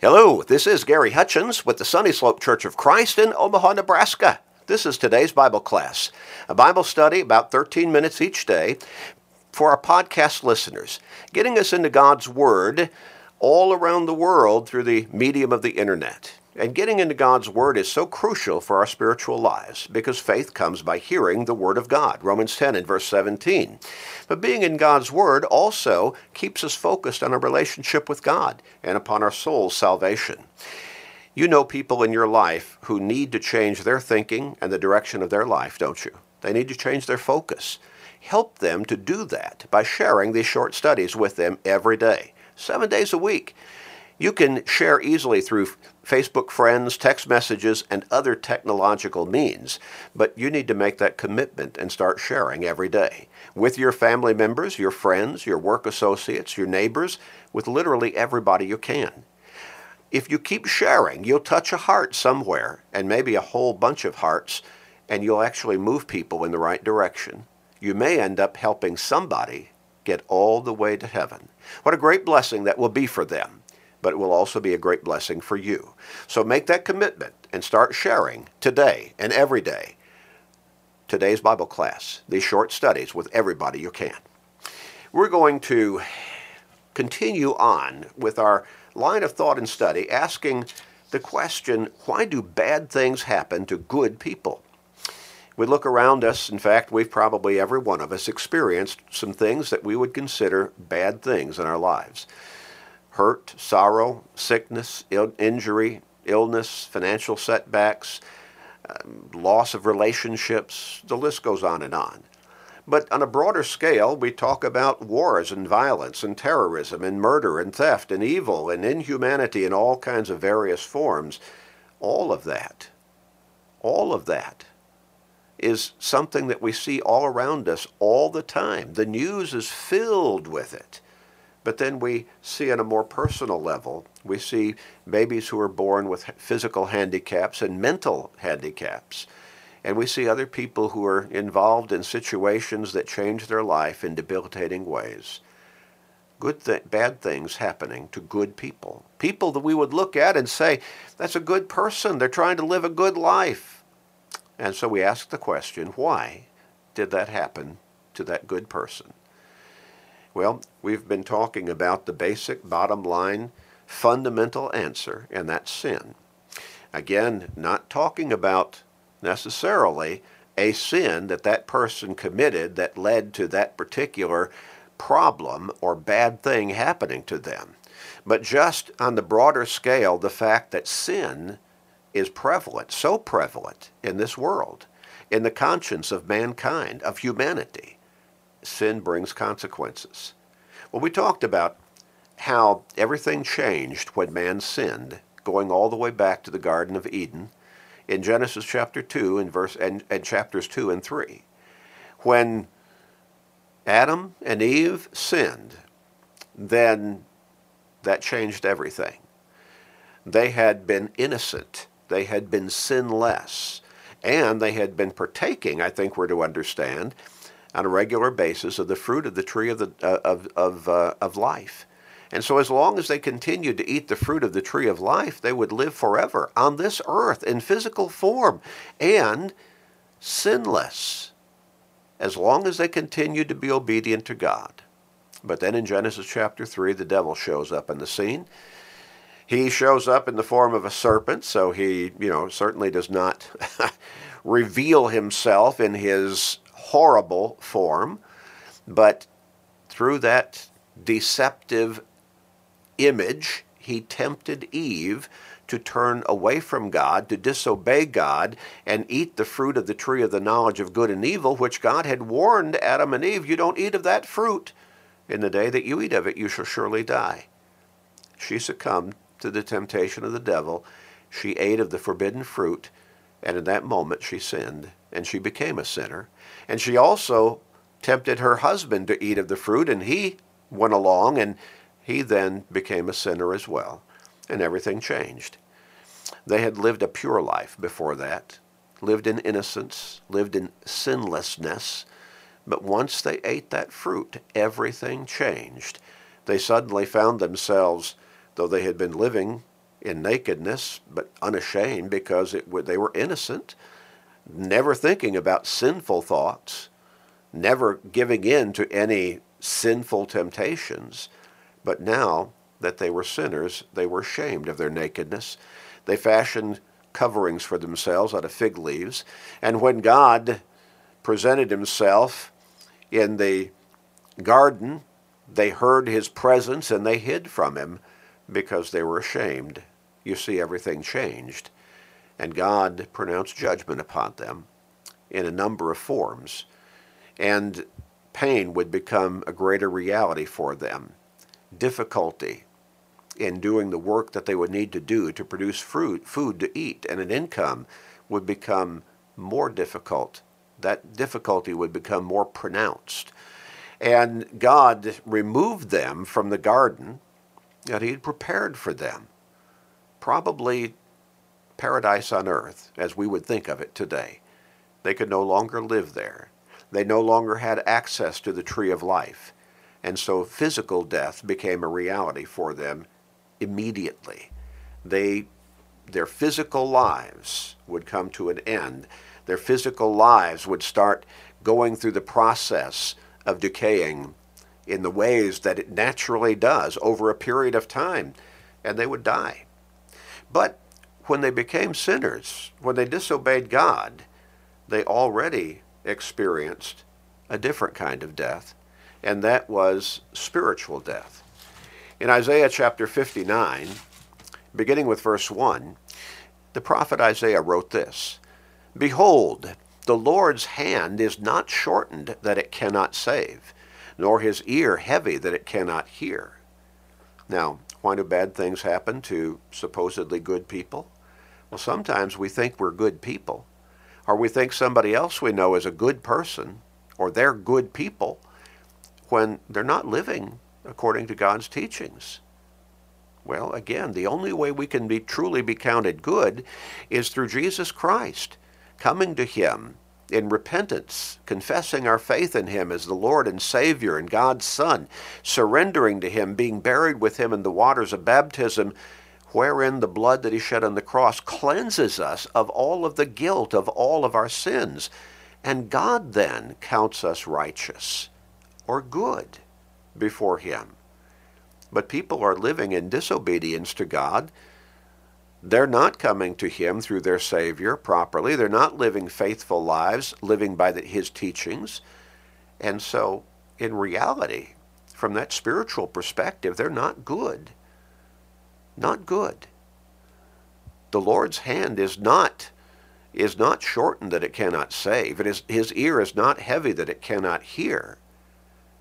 Hello, this is Gary Hutchins with the Sunny Slope Church of Christ in Omaha, Nebraska. This is today's Bible class, a Bible study about 13 minutes each day for our podcast listeners, getting us into God's Word all around the world through the medium of the internet. And getting into God's Word is so crucial for our spiritual lives because faith comes by hearing the Word of God. Romans 10 and verse 17. But being in God's Word also keeps us focused on a relationship with God and upon our soul's salvation. You know people in your life who need to change their thinking and the direction of their life, don't you? They need to change their focus. Help them to do that by sharing these short studies with them every day, seven days a week. You can share easily through Facebook friends, text messages, and other technological means, but you need to make that commitment and start sharing every day with your family members, your friends, your work associates, your neighbors, with literally everybody you can. If you keep sharing, you'll touch a heart somewhere, and maybe a whole bunch of hearts, and you'll actually move people in the right direction. You may end up helping somebody get all the way to heaven. What a great blessing that will be for them but it will also be a great blessing for you. So make that commitment and start sharing today and every day today's Bible class, these short studies with everybody you can. We're going to continue on with our line of thought and study asking the question why do bad things happen to good people? We look around us, in fact, we've probably every one of us experienced some things that we would consider bad things in our lives hurt, sorrow, sickness, Ill- injury, illness, financial setbacks, um, loss of relationships, the list goes on and on. But on a broader scale, we talk about wars and violence and terrorism and murder and theft and evil and inhumanity in all kinds of various forms. All of that, all of that is something that we see all around us all the time. The news is filled with it. But then we see on a more personal level, we see babies who are born with physical handicaps and mental handicaps. And we see other people who are involved in situations that change their life in debilitating ways. Good th- bad things happening to good people. People that we would look at and say, that's a good person. They're trying to live a good life. And so we ask the question, why did that happen to that good person? Well, we've been talking about the basic bottom line fundamental answer, and that's sin. Again, not talking about necessarily a sin that that person committed that led to that particular problem or bad thing happening to them, but just on the broader scale, the fact that sin is prevalent, so prevalent in this world, in the conscience of mankind, of humanity sin brings consequences. Well, we talked about how everything changed when man sinned, going all the way back to the Garden of Eden in Genesis chapter 2 and, verse, and, and chapters 2 and 3. When Adam and Eve sinned, then that changed everything. They had been innocent, they had been sinless, and they had been partaking, I think we're to understand, on a regular basis of the fruit of the tree of, the, uh, of, of, uh, of life. And so, as long as they continued to eat the fruit of the tree of life, they would live forever on this earth in physical form and sinless, as long as they continued to be obedient to God. But then in Genesis chapter 3, the devil shows up in the scene. He shows up in the form of a serpent, so he, you know, certainly does not reveal himself in his horrible form, but through that deceptive image, he tempted Eve to turn away from God, to disobey God, and eat the fruit of the tree of the knowledge of good and evil, which God had warned Adam and Eve, you don't eat of that fruit. In the day that you eat of it, you shall surely die. She succumbed to the temptation of the devil. She ate of the forbidden fruit, and in that moment she sinned, and she became a sinner. And she also tempted her husband to eat of the fruit, and he went along, and he then became a sinner as well. And everything changed. They had lived a pure life before that, lived in innocence, lived in sinlessness. But once they ate that fruit, everything changed. They suddenly found themselves, though they had been living in nakedness, but unashamed because it, they were innocent, never thinking about sinful thoughts, never giving in to any sinful temptations. But now that they were sinners, they were ashamed of their nakedness. They fashioned coverings for themselves out of fig leaves. And when God presented himself in the garden, they heard his presence and they hid from him because they were ashamed. You see, everything changed. And God pronounced judgment upon them in a number of forms. And pain would become a greater reality for them. Difficulty in doing the work that they would need to do to produce fruit, food to eat and an income would become more difficult. That difficulty would become more pronounced. And God removed them from the garden that He had prepared for them. Probably paradise on earth, as we would think of it today. They could no longer live there. They no longer had access to the tree of life. And so physical death became a reality for them immediately. They, their physical lives would come to an end. Their physical lives would start going through the process of decaying in the ways that it naturally does over a period of time, and they would die. But when they became sinners, when they disobeyed God, they already experienced a different kind of death, and that was spiritual death. In Isaiah chapter 59, beginning with verse 1, the prophet Isaiah wrote this Behold, the Lord's hand is not shortened that it cannot save, nor his ear heavy that it cannot hear. Now, why do bad things happen to supposedly good people? Well, sometimes we think we're good people, or we think somebody else we know is a good person, or they're good people, when they're not living according to God's teachings? Well, again, the only way we can be truly be counted good is through Jesus Christ, coming to him in repentance, confessing our faith in him as the Lord and Savior and God's Son, surrendering to him, being buried with him in the waters of baptism, wherein the blood that he shed on the cross cleanses us of all of the guilt of all of our sins. And God then counts us righteous or good before Him. But people are living in disobedience to God. They're not coming to Him through their Savior properly. They're not living faithful lives, living by the, His teachings. And so, in reality, from that spiritual perspective, they're not good. Not good. The Lord's hand is not is not shortened that it cannot save. It is, his ear is not heavy that it cannot hear.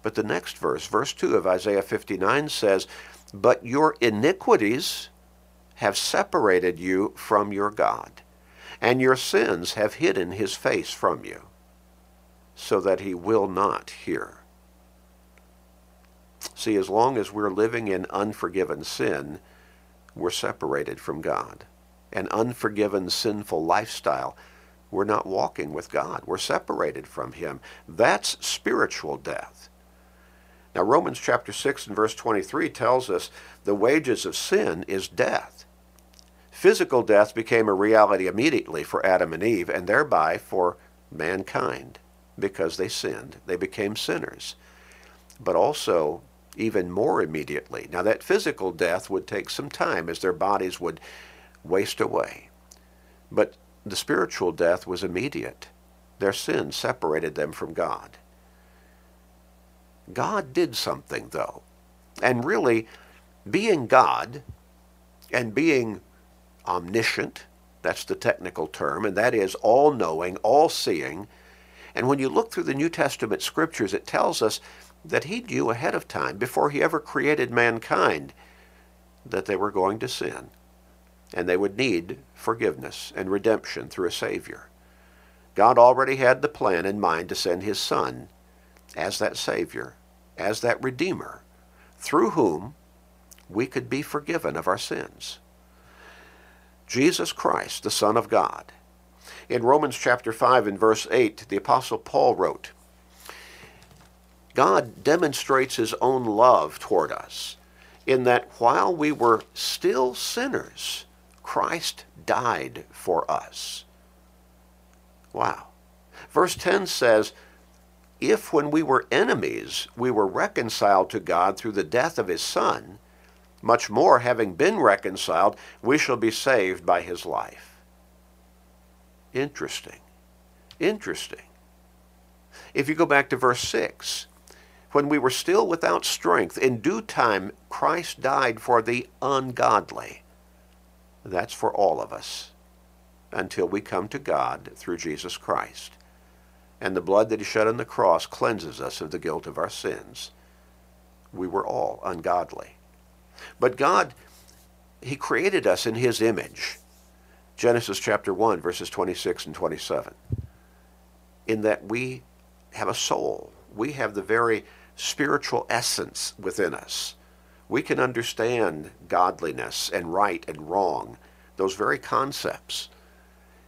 But the next verse, verse 2 of Isaiah 59 says, But your iniquities have separated you from your God, and your sins have hidden his face from you, so that he will not hear. See, as long as we're living in unforgiven sin, we're separated from God. An unforgiven, sinful lifestyle, we're not walking with God. We're separated from him. That's spiritual death. Now, Romans chapter 6 and verse 23 tells us the wages of sin is death. Physical death became a reality immediately for Adam and Eve, and thereby for mankind, because they sinned. They became sinners. But also, even more immediately. Now, that physical death would take some time as their bodies would waste away. But the spiritual death was immediate. Their sin separated them from God. God did something, though. And really, being God and being omniscient, that's the technical term, and that is all knowing, all seeing. And when you look through the New Testament scriptures, it tells us that He knew ahead of time, before He ever created mankind, that they were going to sin. And they would need forgiveness and redemption through a Savior. God already had the plan in mind to send His Son as that Savior, as that Redeemer, through whom we could be forgiven of our sins. Jesus Christ, the Son of God. In Romans chapter 5 and verse 8, the Apostle Paul wrote, God demonstrates his own love toward us in that while we were still sinners, Christ died for us. Wow. Verse 10 says, If when we were enemies we were reconciled to God through the death of his Son, much more, having been reconciled, we shall be saved by his life. Interesting. Interesting. If you go back to verse 6, when we were still without strength, in due time Christ died for the ungodly. That's for all of us until we come to God through Jesus Christ. And the blood that he shed on the cross cleanses us of the guilt of our sins. We were all ungodly. But God, he created us in his image. Genesis chapter 1, verses 26 and 27. In that we have a soul. We have the very spiritual essence within us. We can understand godliness and right and wrong, those very concepts.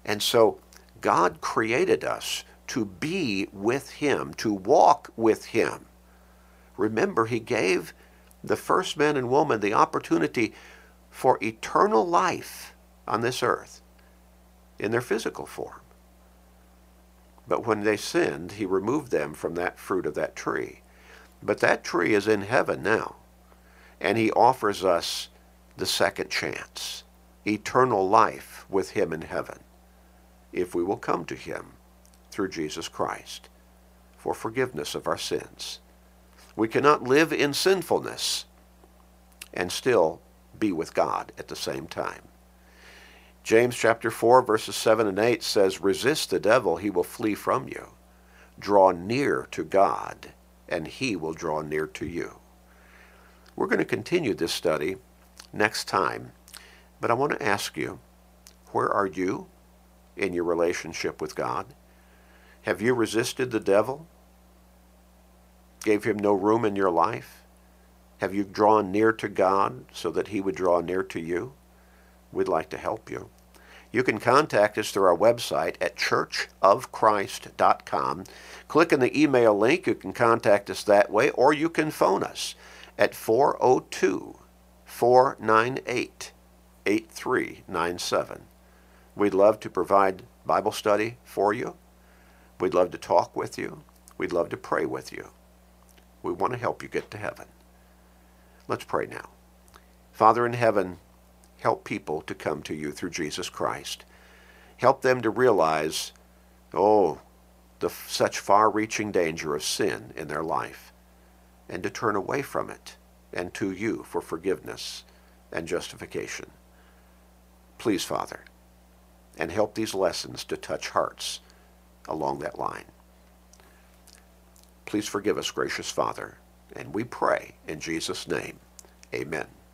And so God created us to be with him, to walk with him. Remember, he gave the first man and woman the opportunity for eternal life on this earth in their physical form. But when they sinned, he removed them from that fruit of that tree. But that tree is in heaven now. And he offers us the second chance, eternal life with him in heaven, if we will come to him through Jesus Christ for forgiveness of our sins. We cannot live in sinfulness and still be with God at the same time. James chapter 4 verses 7 and 8 says, Resist the devil, he will flee from you. Draw near to God, and he will draw near to you. We're going to continue this study next time, but I want to ask you, where are you in your relationship with God? Have you resisted the devil? Gave him no room in your life? Have you drawn near to God so that he would draw near to you? We'd like to help you. You can contact us through our website at churchofchrist.com. Click on the email link. You can contact us that way, or you can phone us at 402 498 8397. We'd love to provide Bible study for you. We'd love to talk with you. We'd love to pray with you. We want to help you get to heaven. Let's pray now. Father in heaven, help people to come to you through Jesus Christ. Help them to realize, oh, the such far-reaching danger of sin in their life, and to turn away from it and to you for forgiveness and justification. Please, Father, and help these lessons to touch hearts along that line. Please forgive us, gracious Father, and we pray in Jesus' name. Amen.